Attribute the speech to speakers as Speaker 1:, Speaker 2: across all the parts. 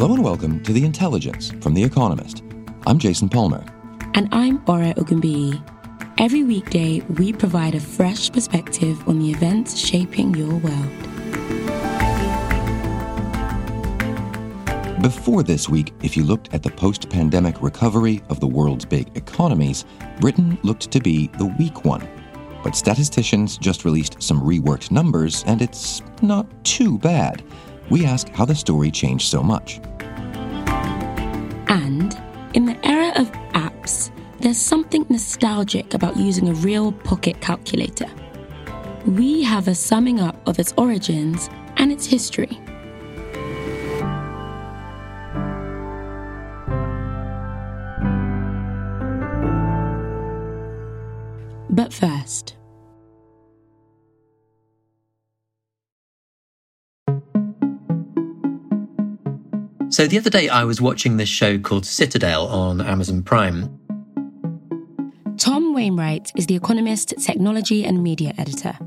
Speaker 1: Hello and welcome to The Intelligence from The Economist. I'm Jason Palmer.
Speaker 2: And I'm Bora Ogunbiyi. Every weekday, we provide a fresh perspective on the events shaping your world.
Speaker 1: Before this week, if you looked at the post pandemic recovery of the world's big economies, Britain looked to be the weak one. But statisticians just released some reworked numbers, and it's not too bad we ask how the story changed so much.
Speaker 2: And in the era of apps, there's something nostalgic about using a real pocket calculator. We have a summing up of its origins and its history. But first,
Speaker 3: So the other day I was watching this show called Citadel on Amazon Prime.
Speaker 2: Tom Wainwright is the Economist technology and media editor.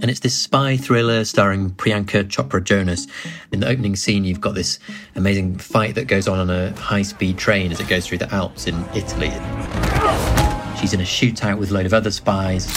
Speaker 3: And it's this spy thriller starring Priyanka Chopra Jonas. In the opening scene, you've got this amazing fight that goes on on a high speed train as it goes through the Alps in Italy. She's in a shootout with a load of other spies.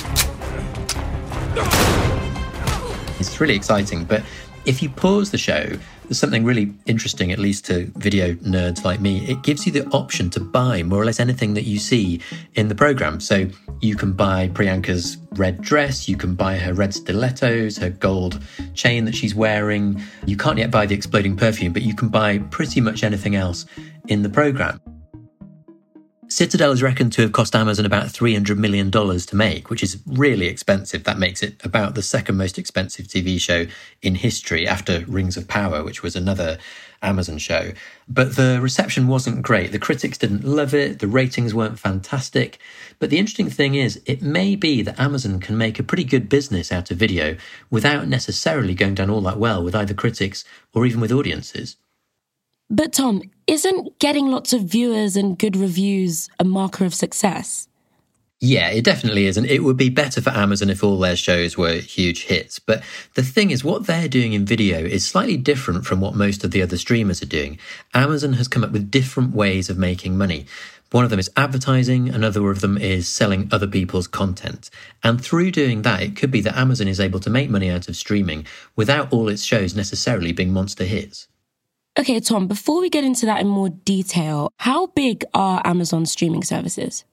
Speaker 3: It's really exciting, but if you pause the show, there's something really interesting, at least to video nerds like me. It gives you the option to buy more or less anything that you see in the program. So you can buy Priyanka's red dress, you can buy her red stilettos, her gold chain that she's wearing. You can't yet buy the exploding perfume, but you can buy pretty much anything else in the program. Citadel is reckoned to have cost Amazon about $300 million to make, which is really expensive. That makes it about the second most expensive TV show in history after Rings of Power, which was another Amazon show. But the reception wasn't great. The critics didn't love it. The ratings weren't fantastic. But the interesting thing is, it may be that Amazon can make a pretty good business out of video without necessarily going down all that well with either critics or even with audiences.
Speaker 2: But Tom, isn't getting lots of viewers and good reviews a marker of success?
Speaker 3: Yeah, it definitely is. And it would be better for Amazon if all their shows were huge hits. But the thing is, what they're doing in video is slightly different from what most of the other streamers are doing. Amazon has come up with different ways of making money. One of them is advertising, another of them is selling other people's content. And through doing that, it could be that Amazon is able to make money out of streaming without all its shows necessarily being monster hits.
Speaker 2: Okay, Tom, before we get into that in more detail, how big are Amazon streaming services?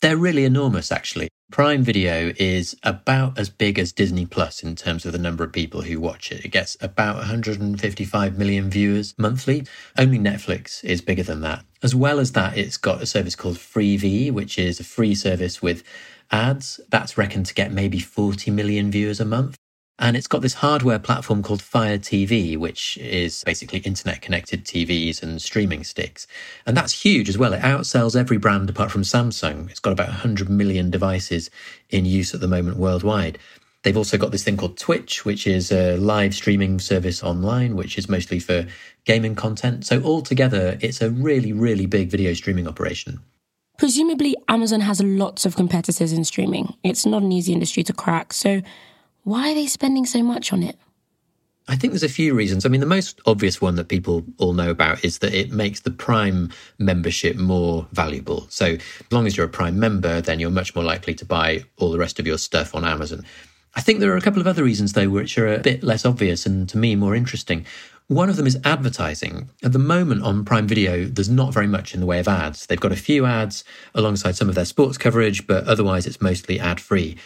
Speaker 3: They're really enormous, actually. Prime Video is about as big as Disney Plus in terms of the number of people who watch it. It gets about 155 million viewers monthly. Only Netflix is bigger than that. As well as that, it's got a service called Freevee, which is a free service with ads. That's reckoned to get maybe 40 million viewers a month. And it's got this hardware platform called Fire TV, which is basically internet connected TVs and streaming sticks. And that's huge as well. It outsells every brand apart from Samsung. It's got about 100 million devices in use at the moment worldwide. They've also got this thing called Twitch, which is a live streaming service online, which is mostly for gaming content. So altogether, it's a really, really big video streaming operation.
Speaker 2: Presumably, Amazon has lots of competitors in streaming. It's not an easy industry to crack. So why are they spending so much on it?
Speaker 3: I think there's a few reasons. I mean, the most obvious one that people all know about is that it makes the Prime membership more valuable. So, as long as you're a Prime member, then you're much more likely to buy all the rest of your stuff on Amazon. I think there are a couple of other reasons, though, which are a bit less obvious and to me more interesting. One of them is advertising. At the moment on Prime Video, there's not very much in the way of ads. They've got a few ads alongside some of their sports coverage, but otherwise it's mostly ad free.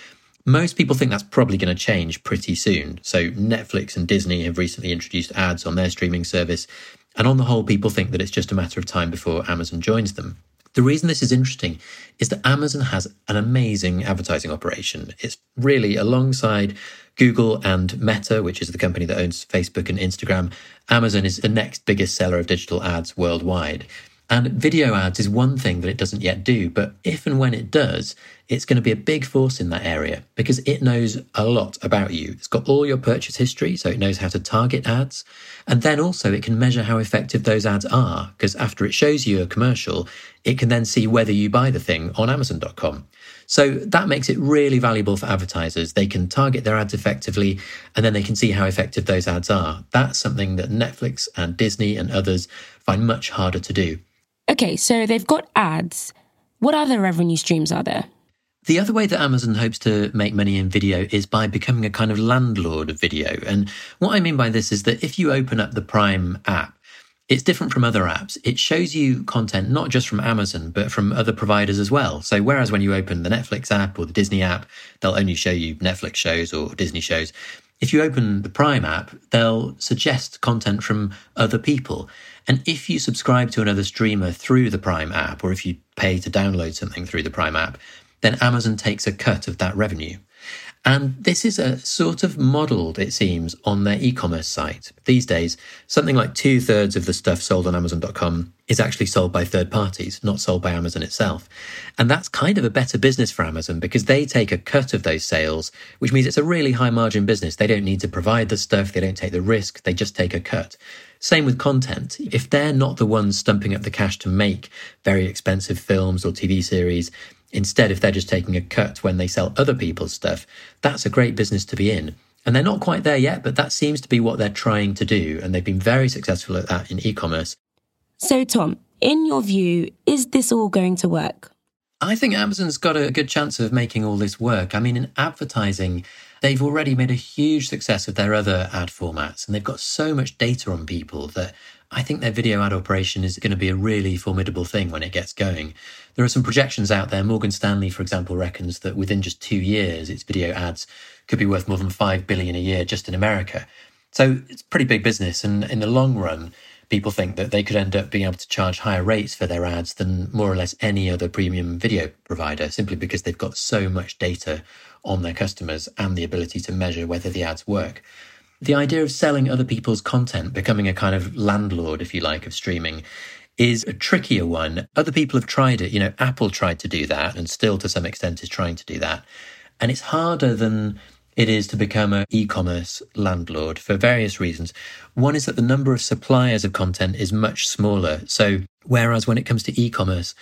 Speaker 3: Most people think that's probably going to change pretty soon. So, Netflix and Disney have recently introduced ads on their streaming service. And on the whole, people think that it's just a matter of time before Amazon joins them. The reason this is interesting is that Amazon has an amazing advertising operation. It's really alongside Google and Meta, which is the company that owns Facebook and Instagram, Amazon is the next biggest seller of digital ads worldwide. And video ads is one thing that it doesn't yet do, but if and when it does, it's going to be a big force in that area because it knows a lot about you. It's got all your purchase history, so it knows how to target ads. And then also it can measure how effective those ads are because after it shows you a commercial, it can then see whether you buy the thing on Amazon.com. So that makes it really valuable for advertisers. They can target their ads effectively and then they can see how effective those ads are. That's something that Netflix and Disney and others find much harder to do.
Speaker 2: Okay, so they've got ads. What other revenue streams are there?
Speaker 3: The other way that Amazon hopes to make money in video is by becoming a kind of landlord of video. And what I mean by this is that if you open up the Prime app, it's different from other apps. It shows you content not just from Amazon, but from other providers as well. So, whereas when you open the Netflix app or the Disney app, they'll only show you Netflix shows or Disney shows. If you open the Prime app, they'll suggest content from other people. And if you subscribe to another streamer through the Prime app, or if you pay to download something through the Prime app, then Amazon takes a cut of that revenue. And this is a sort of modeled, it seems, on their e-commerce site. These days, something like two thirds of the stuff sold on Amazon.com is actually sold by third parties, not sold by Amazon itself. And that's kind of a better business for Amazon because they take a cut of those sales, which means it's a really high margin business. They don't need to provide the stuff. They don't take the risk. They just take a cut. Same with content. If they're not the ones stumping up the cash to make very expensive films or TV series, Instead, if they're just taking a cut when they sell other people's stuff, that's a great business to be in. And they're not quite there yet, but that seems to be what they're trying to do. And they've been very successful at that in e commerce.
Speaker 2: So, Tom, in your view, is this all going to work?
Speaker 3: I think Amazon's got a good chance of making all this work. I mean, in advertising, they've already made a huge success of their other ad formats, and they've got so much data on people that I think their video ad operation is going to be a really formidable thing when it gets going. There are some projections out there. Morgan Stanley, for example, reckons that within just two years, its video ads could be worth more than 5 billion a year just in America. So it's pretty big business. And in the long run, people think that they could end up being able to charge higher rates for their ads than more or less any other premium video provider, simply because they've got so much data on their customers and the ability to measure whether the ads work. The idea of selling other people's content, becoming a kind of landlord, if you like, of streaming, is a trickier one. Other people have tried it. You know, Apple tried to do that and still to some extent is trying to do that. And it's harder than it is to become an e-commerce landlord for various reasons. One is that the number of suppliers of content is much smaller. So whereas when it comes to e-commerce,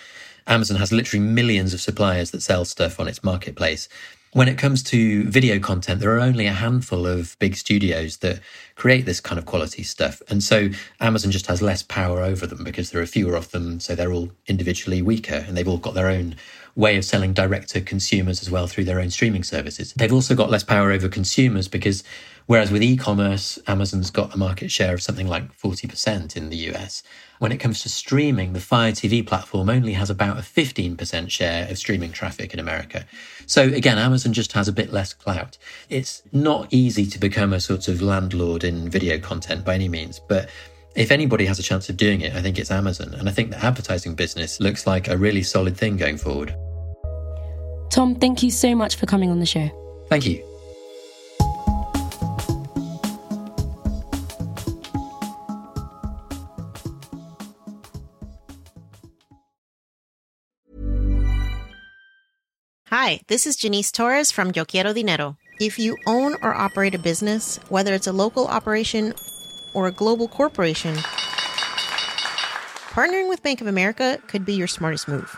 Speaker 3: Amazon has literally millions of suppliers that sell stuff on its marketplace. When it comes to video content, there are only a handful of big studios that create this kind of quality stuff. And so Amazon just has less power over them because there are fewer of them. So they're all individually weaker and they've all got their own way of selling direct to consumers as well through their own streaming services. They've also got less power over consumers because whereas with e-commerce, Amazon's got a market share of something like 40% in the US. When it comes to streaming, the Fire TV platform only has about a 15% share of streaming traffic in America. So again, Amazon just has a bit less clout. It's not easy to become a sort of landlord in video content by any means, but if anybody has a chance of doing it, I think it's Amazon. And I think the advertising business looks like a really solid thing going forward.
Speaker 2: Tom, thank you so much for coming on the show.
Speaker 3: Thank you.
Speaker 4: Hi, this is Janice Torres from Yo Quiero Dinero. If you own or operate a business, whether it's a local operation or a global corporation, partnering with Bank of America could be your smartest move.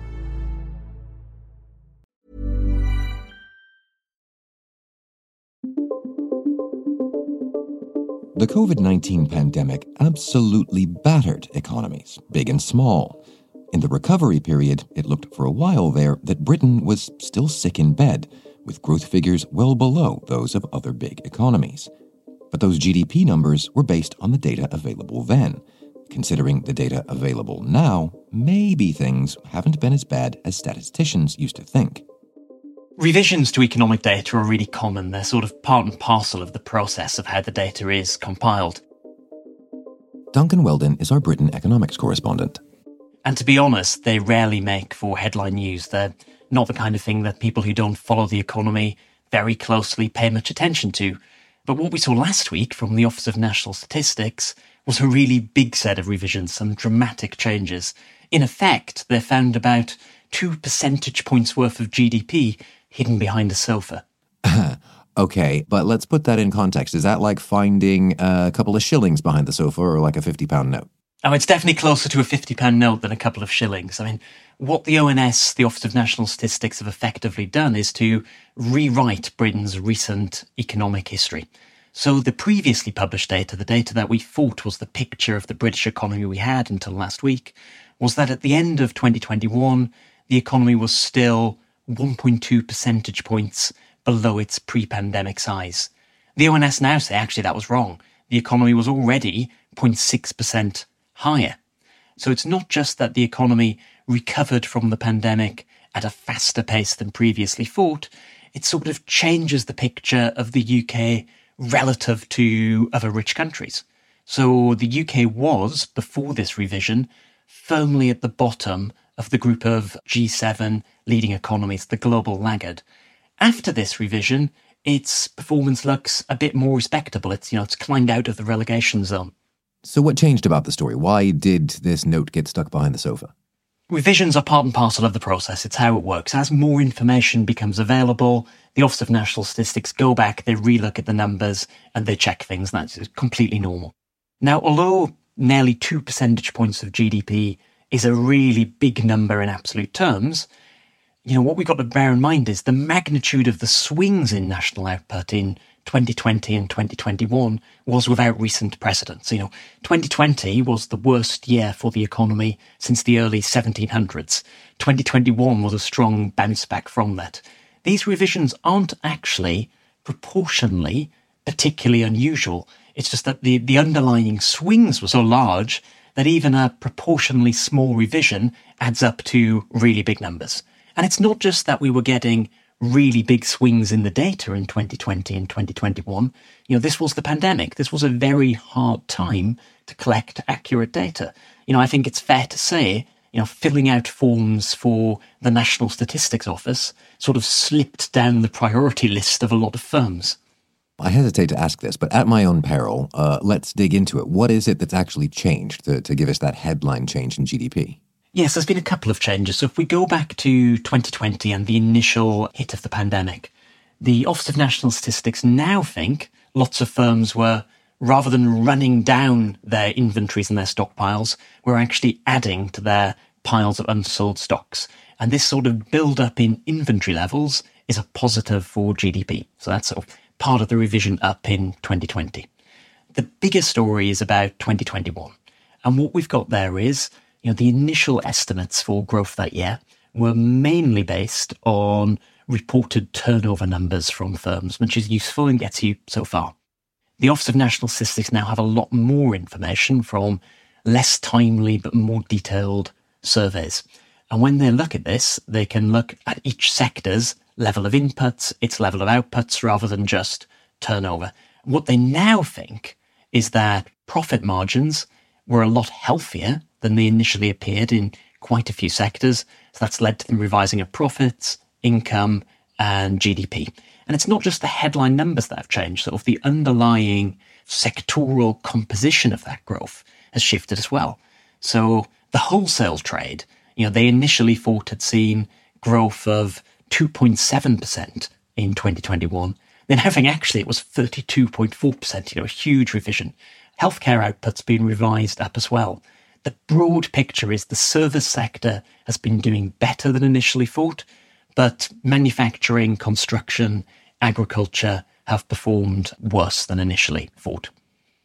Speaker 1: The COVID 19 pandemic absolutely battered economies, big and small. In the recovery period, it looked for a while there that Britain was still sick in bed, with growth figures well below those of other big economies. But those GDP numbers were based on the data available then. Considering the data available now, maybe things haven't been as bad as statisticians used to think.
Speaker 5: Revisions to economic data are really common. They're sort of part and parcel of the process of how the data is compiled.
Speaker 1: Duncan Weldon is our Britain economics correspondent.
Speaker 5: And to be honest, they rarely make for headline news. They're not the kind of thing that people who don't follow the economy very closely pay much attention to. But what we saw last week from the Office of National Statistics was a really big set of revisions, some dramatic changes. In effect, they found about two percentage points worth of GDP hidden behind a sofa.
Speaker 1: Okay, but let's put that in context. Is that like finding a couple of shillings behind the sofa or like a 50 pound note?
Speaker 5: Oh, it's definitely closer to a £50 note than a couple of shillings. I mean, what the ONS, the Office of National Statistics, have effectively done is to rewrite Britain's recent economic history. So the previously published data, the data that we thought was the picture of the British economy we had until last week, was that at the end of 2021, the economy was still 1.2 percentage points below its pre pandemic size. The ONS now say actually that was wrong. The economy was already 0.6% higher. So it's not just that the economy recovered from the pandemic at a faster pace than previously thought, it sort of changes the picture of the UK relative to other rich countries. So the UK was, before this revision, firmly at the bottom of the group of G7 leading economies, the global laggard. After this revision, its performance looks a bit more respectable. It's, you know, it's climbed out of the relegation zone.
Speaker 1: So, what changed about the story? Why did this note get stuck behind the sofa?
Speaker 5: Revisions are part and parcel of the process. It's how it works. As more information becomes available, the Office of National Statistics go back, they relook at the numbers, and they check things. That's completely normal. Now, although nearly two percentage points of GDP is a really big number in absolute terms, you know, what we've got to bear in mind is the magnitude of the swings in national output in 2020 and 2021 was without recent precedent. You know, 2020 was the worst year for the economy since the early 1700s. 2021 was a strong bounce back from that. These revisions aren't actually proportionally particularly unusual. It's just that the, the underlying swings were so large that even a proportionally small revision adds up to really big numbers. And it's not just that we were getting really big swings in the data in 2020 and 2021. You know, this was the pandemic. This was a very hard time to collect accurate data. You know, I think it's fair to say, you know, filling out forms for the National Statistics Office sort of slipped down the priority list of a lot of firms.
Speaker 1: I hesitate to ask this, but at my own peril, uh, let's dig into it. What is it that's actually changed to, to give us that headline change in GDP?
Speaker 5: Yes, there's been a couple of changes. So if we go back to 2020 and the initial hit of the pandemic, the Office of National Statistics now think lots of firms were, rather than running down their inventories and their stockpiles, were actually adding to their piles of unsold stocks. And this sort of build up in inventory levels is a positive for GDP. So that's sort of part of the revision up in 2020. The bigger story is about 2021. And what we've got there is you know, the initial estimates for growth that year were mainly based on reported turnover numbers from firms, which is useful and gets you so far. The Office of National Statistics now have a lot more information from less timely but more detailed surveys. And when they look at this, they can look at each sector's level of inputs, its level of outputs, rather than just turnover. What they now think is that profit margins were a lot healthier than they initially appeared in quite a few sectors. So that's led to them revising of profits, income, and GDP. And it's not just the headline numbers that have changed, sort of the underlying sectoral composition of that growth has shifted as well. So the wholesale trade, you know, they initially thought had seen growth of 2.7% in 2021. Then having actually it was 32.4%, you know, a huge revision. Healthcare output's been revised up as well the broad picture is the service sector has been doing better than initially thought, but manufacturing, construction, agriculture have performed worse than initially thought.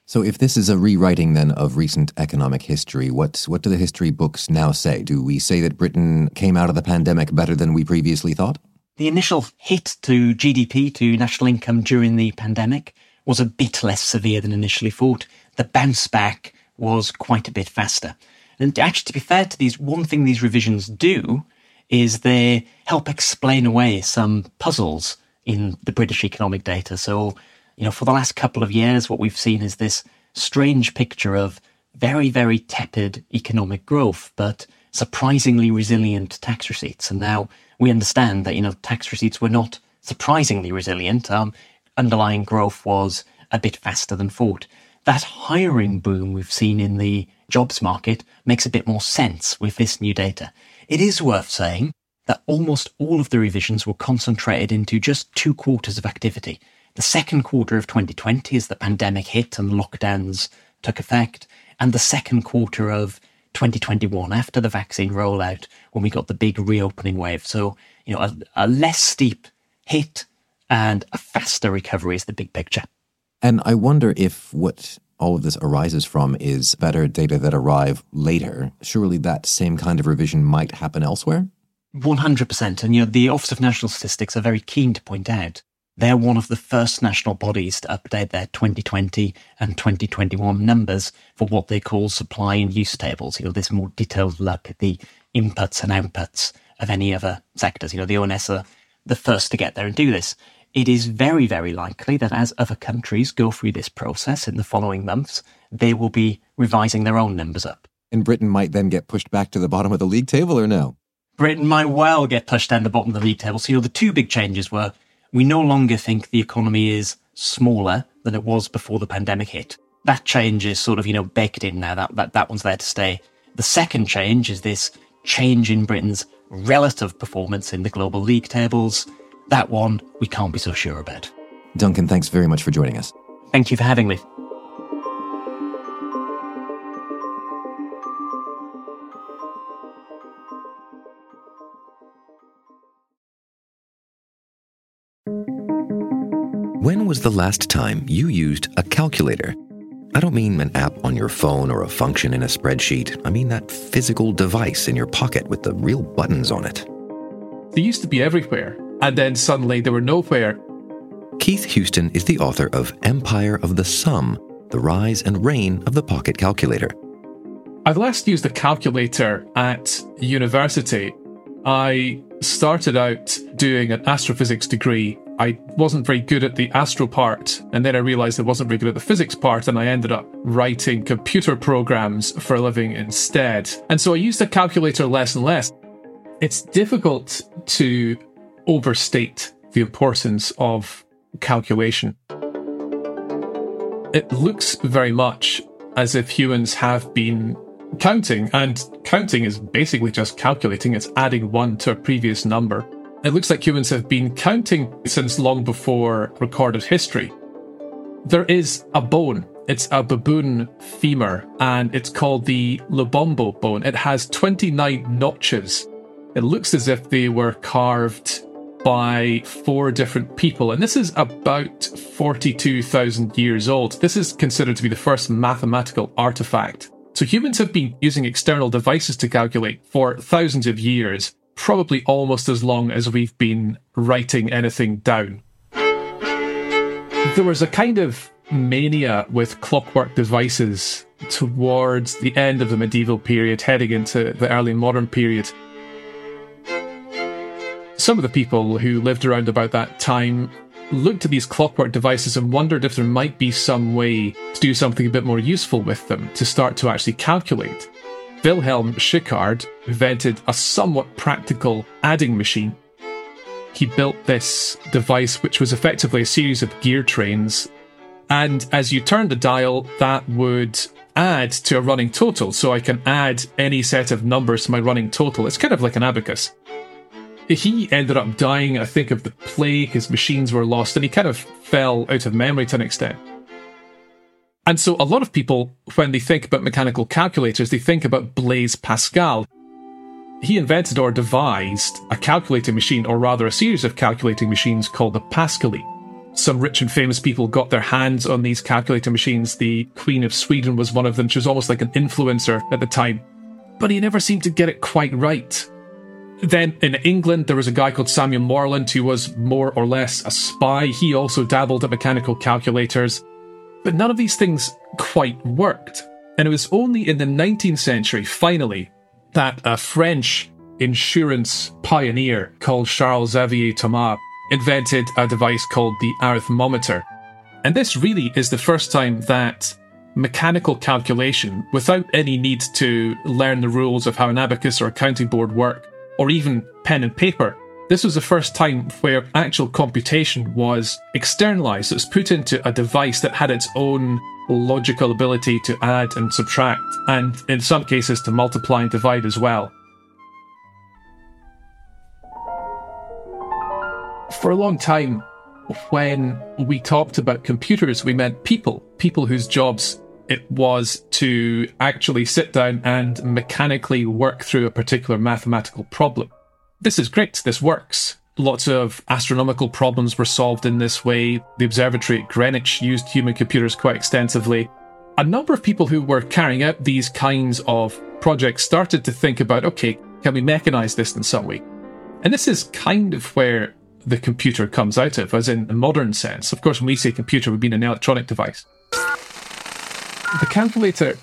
Speaker 1: So, if this is a rewriting then of recent economic history, what what do the history books now say? Do we say that Britain came out of the pandemic better than we previously thought?
Speaker 5: The initial hit to GDP, to national income during the pandemic, was a bit less severe than initially thought. The bounce back was quite a bit faster. And actually, to be fair to these, one thing these revisions do is they help explain away some puzzles in the British economic data. So, you know, for the last couple of years, what we've seen is this strange picture of very, very tepid economic growth, but surprisingly resilient tax receipts. And now we understand that, you know, tax receipts were not surprisingly resilient. Um, underlying growth was a bit faster than thought. That hiring boom we've seen in the jobs market makes a bit more sense with this new data. It is worth saying that almost all of the revisions were concentrated into just two quarters of activity. The second quarter of 2020 as the pandemic hit and lockdowns took effect, and the second quarter of 2021 after the vaccine rollout when we got the big reopening wave. So, you know, a, a less steep hit and a faster recovery is the big picture.
Speaker 1: And I wonder if what all of this arises from is better data that arrive later. Surely that same kind of revision might happen elsewhere?
Speaker 5: 100%. And you know, the Office of National Statistics are very keen to point out they're one of the first national bodies to update their 2020 and 2021 numbers for what they call supply and use tables. You know, this more detailed look at the inputs and outputs of any other sectors. You know, the ONS are the first to get there and do this. It is very, very likely that as other countries go through this process in the following months, they will be revising their own numbers up.
Speaker 1: And Britain might then get pushed back to the bottom of the league table or no?
Speaker 5: Britain might well get pushed down the bottom of the league table. So, you know, the two big changes were we no longer think the economy is smaller than it was before the pandemic hit. That change is sort of, you know, baked in now. That, that, that one's there to stay. The second change is this change in Britain's relative performance in the global league tables. That one we can't be so sure about.
Speaker 1: Duncan, thanks very much for joining us.
Speaker 5: Thank you for having me.
Speaker 1: When was the last time you used a calculator? I don't mean an app on your phone or a function in a spreadsheet. I mean that physical device in your pocket with the real buttons on it.
Speaker 6: They used to be everywhere, and then suddenly they were nowhere.
Speaker 1: Keith Houston is the author of Empire of the Sum The Rise and Reign of the Pocket Calculator.
Speaker 6: I last used a calculator at university. I started out doing an astrophysics degree I wasn't very good at the astro part, and then I realized I wasn't very good at the physics part, and I ended up writing computer programs for a living instead. And so I used a calculator less and less. It's difficult to overstate the importance of calculation. It looks very much as if humans have been counting, and counting is basically just calculating, it's adding one to a previous number. It looks like humans have been counting since long before recorded history. There is a bone. It's a baboon femur, and it's called the Lebombo bone. It has 29 notches. It looks as if they were carved by four different people, and this is about 42,000 years old. This is considered to be the first mathematical artifact. So humans have been using external devices to calculate for thousands of years, probably almost as long as we've been writing anything down. There was a kind of mania with clockwork devices towards the end of the medieval period, heading into the early modern period. Some of the people who lived around about that time looked at these clockwork devices and wondered if there might be some way to do something a bit more useful with them to start to actually calculate. Wilhelm Schickard invented a somewhat practical adding machine. He built this device, which was effectively a series of gear trains, and as you turn the dial, that would add to a running total. So I can add any set of numbers to my running total. It's kind of like an abacus. He ended up dying, I think, of the plague. His machines were lost, and he kind of fell out of memory to an extent. And so a lot of people, when they think about mechanical calculators, they think about Blaise Pascal. He invented or devised a calculating machine, or rather a series of calculating machines called the Pascaline. Some rich and famous people got their hands on these calculating machines. The Queen of Sweden was one of them. She was almost like an influencer at the time. But he never seemed to get it quite right. Then in England, there was a guy called Samuel Morland who was more or less a spy. He also dabbled at mechanical calculators. But none of these things quite worked. And it was only in the 19th century, finally, that a French insurance pioneer called Charles Xavier Thomas invented a device called the arithmometer. And this really is the first time that mechanical calculation, without any need to learn the rules of how an abacus or a counting board work, or even pen and paper, this was the first time where actual computation was externalized. It was put into a device that had its own logical ability to add and subtract, and in some cases to multiply and divide as well. For a long time, when we talked about computers, we meant people, people whose jobs it was to actually sit down and mechanically work through a particular mathematical problem. This is great, this works. Lots of astronomical problems were solved in this way. The observatory at Greenwich used human computers quite extensively. A number of people who were carrying out these kinds of projects started to think about okay, can we mechanize this in some way? And this is kind of where the computer comes out of, as in the modern sense. Of course, when we say computer, we mean an electronic device. The calculator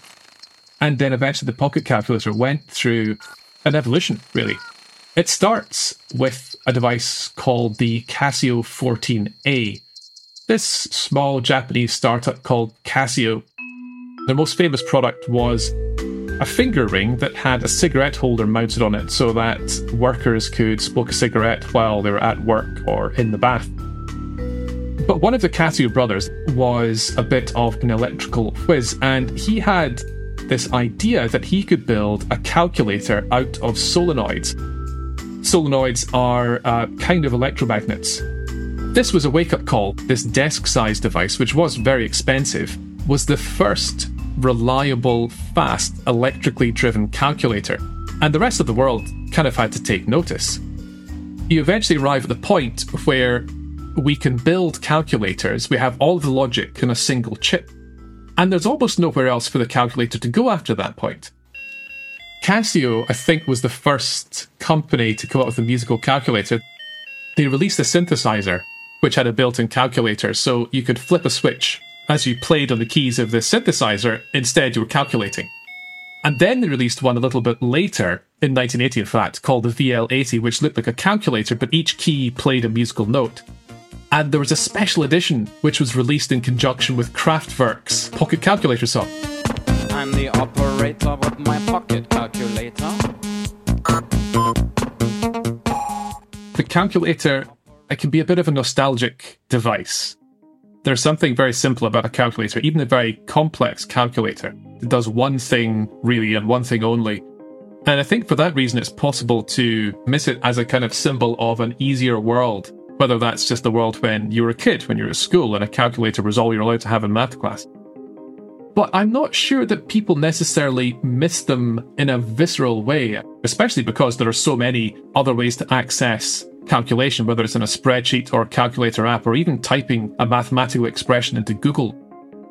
Speaker 6: and then eventually the pocket calculator went through an evolution, really. It starts with a device called the Casio 14A. This small Japanese startup called Casio, their most famous product was a finger ring that had a cigarette holder mounted on it so that workers could smoke a cigarette while they were at work or in the bath. But one of the Casio brothers was a bit of an electrical whiz, and he had this idea that he could build a calculator out of solenoids solenoids are uh, kind of electromagnets. This was a wake up call. This desk sized device, which was very expensive, was the first reliable, fast, electrically driven calculator. And the rest of the world kind of had to take notice. You eventually arrive at the point where we can build calculators, we have all the logic in a single chip. And there's almost nowhere else for the calculator to go after that point. Casio, I think, was the first company to come up with a musical calculator. They released a synthesizer which had a built in calculator, so you could flip a switch as you played on the keys of the synthesizer, instead, you were calculating. And then they released one a little bit later, in 1980, in fact, called the VL80, which looked like a calculator, but each key played a musical note. And there was a special edition which was released in conjunction with Kraftwerk's Pocket Calculator song. I'm the operator with my pocket calculator. The calculator it can be a bit of a nostalgic device. There's something very simple about a calculator, even a very complex calculator. It does one thing really and one thing only. And I think for that reason, it's possible to miss it as a kind of symbol of an easier world, whether that's just the world when you were a kid, when you were at school, and a calculator was all you're allowed to have in math class but I'm not sure that people necessarily miss them in a visceral way, especially because there are so many other ways to access calculation, whether it's in a spreadsheet or a calculator app, or even typing a mathematical expression into Google.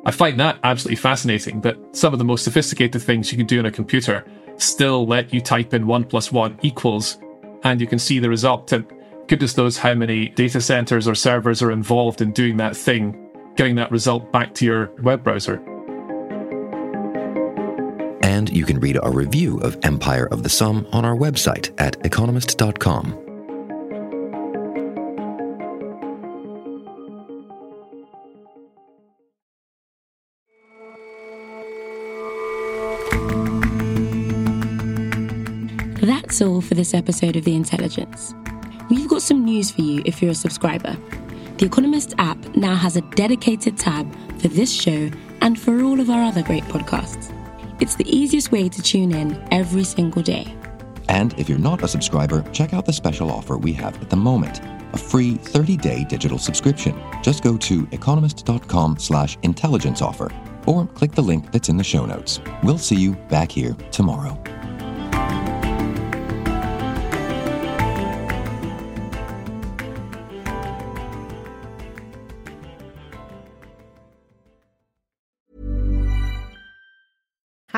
Speaker 6: I find that absolutely fascinating that some of the most sophisticated things you can do on a computer still let you type in 1 plus 1 equals, and you can see the result. And goodness knows how many data centers or servers are involved in doing that thing, getting that result back to your web browser.
Speaker 1: And you can read our review of Empire of the Sum on our website at economist.com.
Speaker 2: That's all for this episode of The Intelligence. We've got some news for you if you're a subscriber. The Economist app now has a dedicated tab for this show and for all of our other great podcasts. It's the easiest way to tune in every single day.
Speaker 1: And if you're not a subscriber, check out the special offer we have at the moment. A free 30-day digital subscription. Just go to economist.com slash intelligence offer or click the link that's in the show notes. We'll see you back here tomorrow.